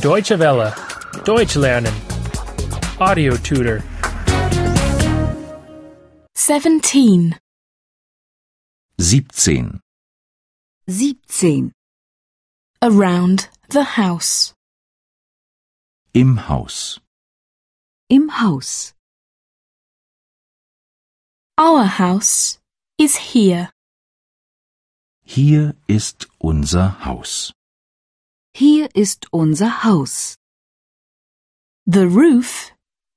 Deutsche Welle. Deutsch lernen. Audio tutor. 17. 17. 17. Around the house. Im Haus. Im Haus. Our house is here. Hier ist unser Haus. Hier ist unser Haus. The roof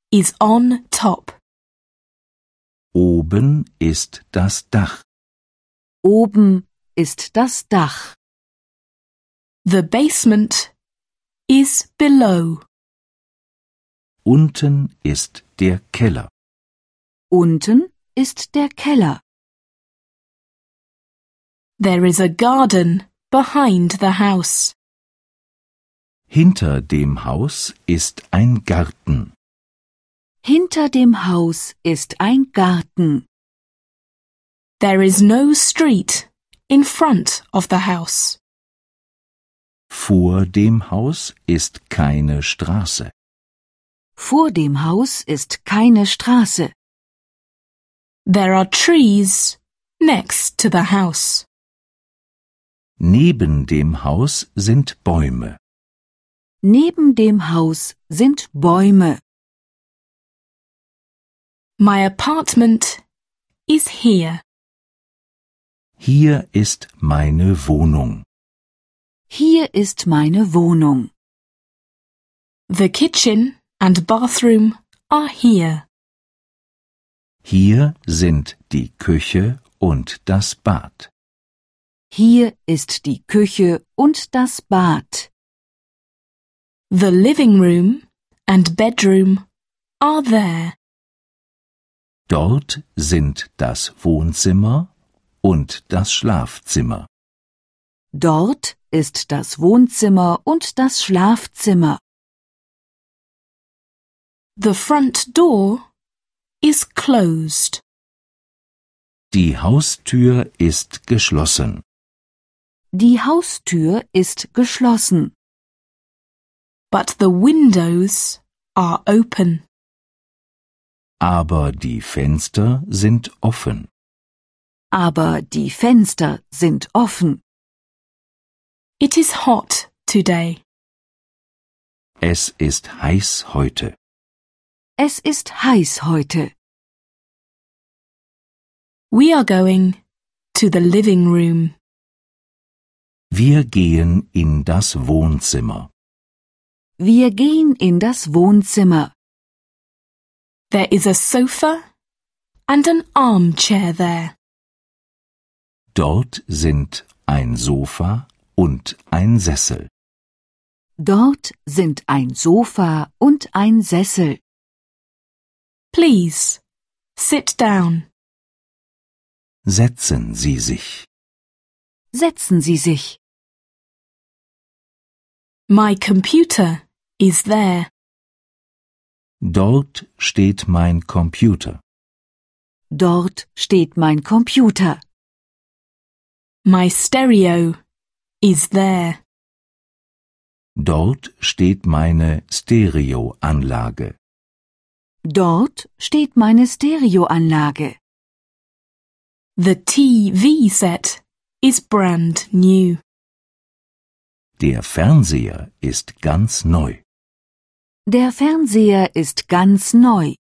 is on top. Oben ist das Dach. Oben ist das Dach. The basement is below. Unten ist der Keller. Unten ist der Keller. There is a garden behind the house. Hinter dem Haus ist ein Garten. Hinter dem Haus ist ein Garten. There is no street in front of the house. Vor dem Haus ist keine Straße. Vor dem Haus ist keine Straße. There are trees next to the house. Neben dem Haus sind Bäume. Neben dem Haus sind Bäume. My apartment is here. Hier ist meine Wohnung. Hier ist meine Wohnung. The kitchen and bathroom are here. Hier sind die Küche und das Bad. Hier ist die Küche und das Bad. The living room and bedroom are there. Dort sind das Wohnzimmer und das Schlafzimmer. Dort ist das Wohnzimmer und das Schlafzimmer. The front door is closed. Die Haustür ist geschlossen. Die Haustür ist geschlossen. But the windows are open. Aber die Fenster sind offen. Aber die Fenster sind offen. It is hot today. Es ist heiß heute. Es ist heiß heute. We are going to the living room. Wir gehen in das Wohnzimmer. Wir gehen in das Wohnzimmer. There is a sofa and an armchair there. Dort sind ein Sofa und ein Sessel. Dort sind ein Sofa und ein Sessel. Please sit down. Setzen Sie sich. Setzen Sie sich. My computer is there. Dort steht mein Computer. Dort steht mein Computer. My stereo is there. Dort steht meine Stereoanlage. Dort steht meine Stereoanlage. The TV set is brand new. Der Fernseher ist ganz neu. Der Fernseher ist ganz neu.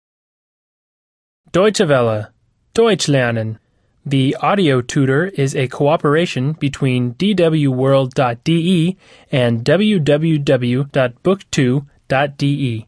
Deutsche Welle. Deutsch lernen. The audio tutor is a cooperation between dwworld.de and www.book2.de.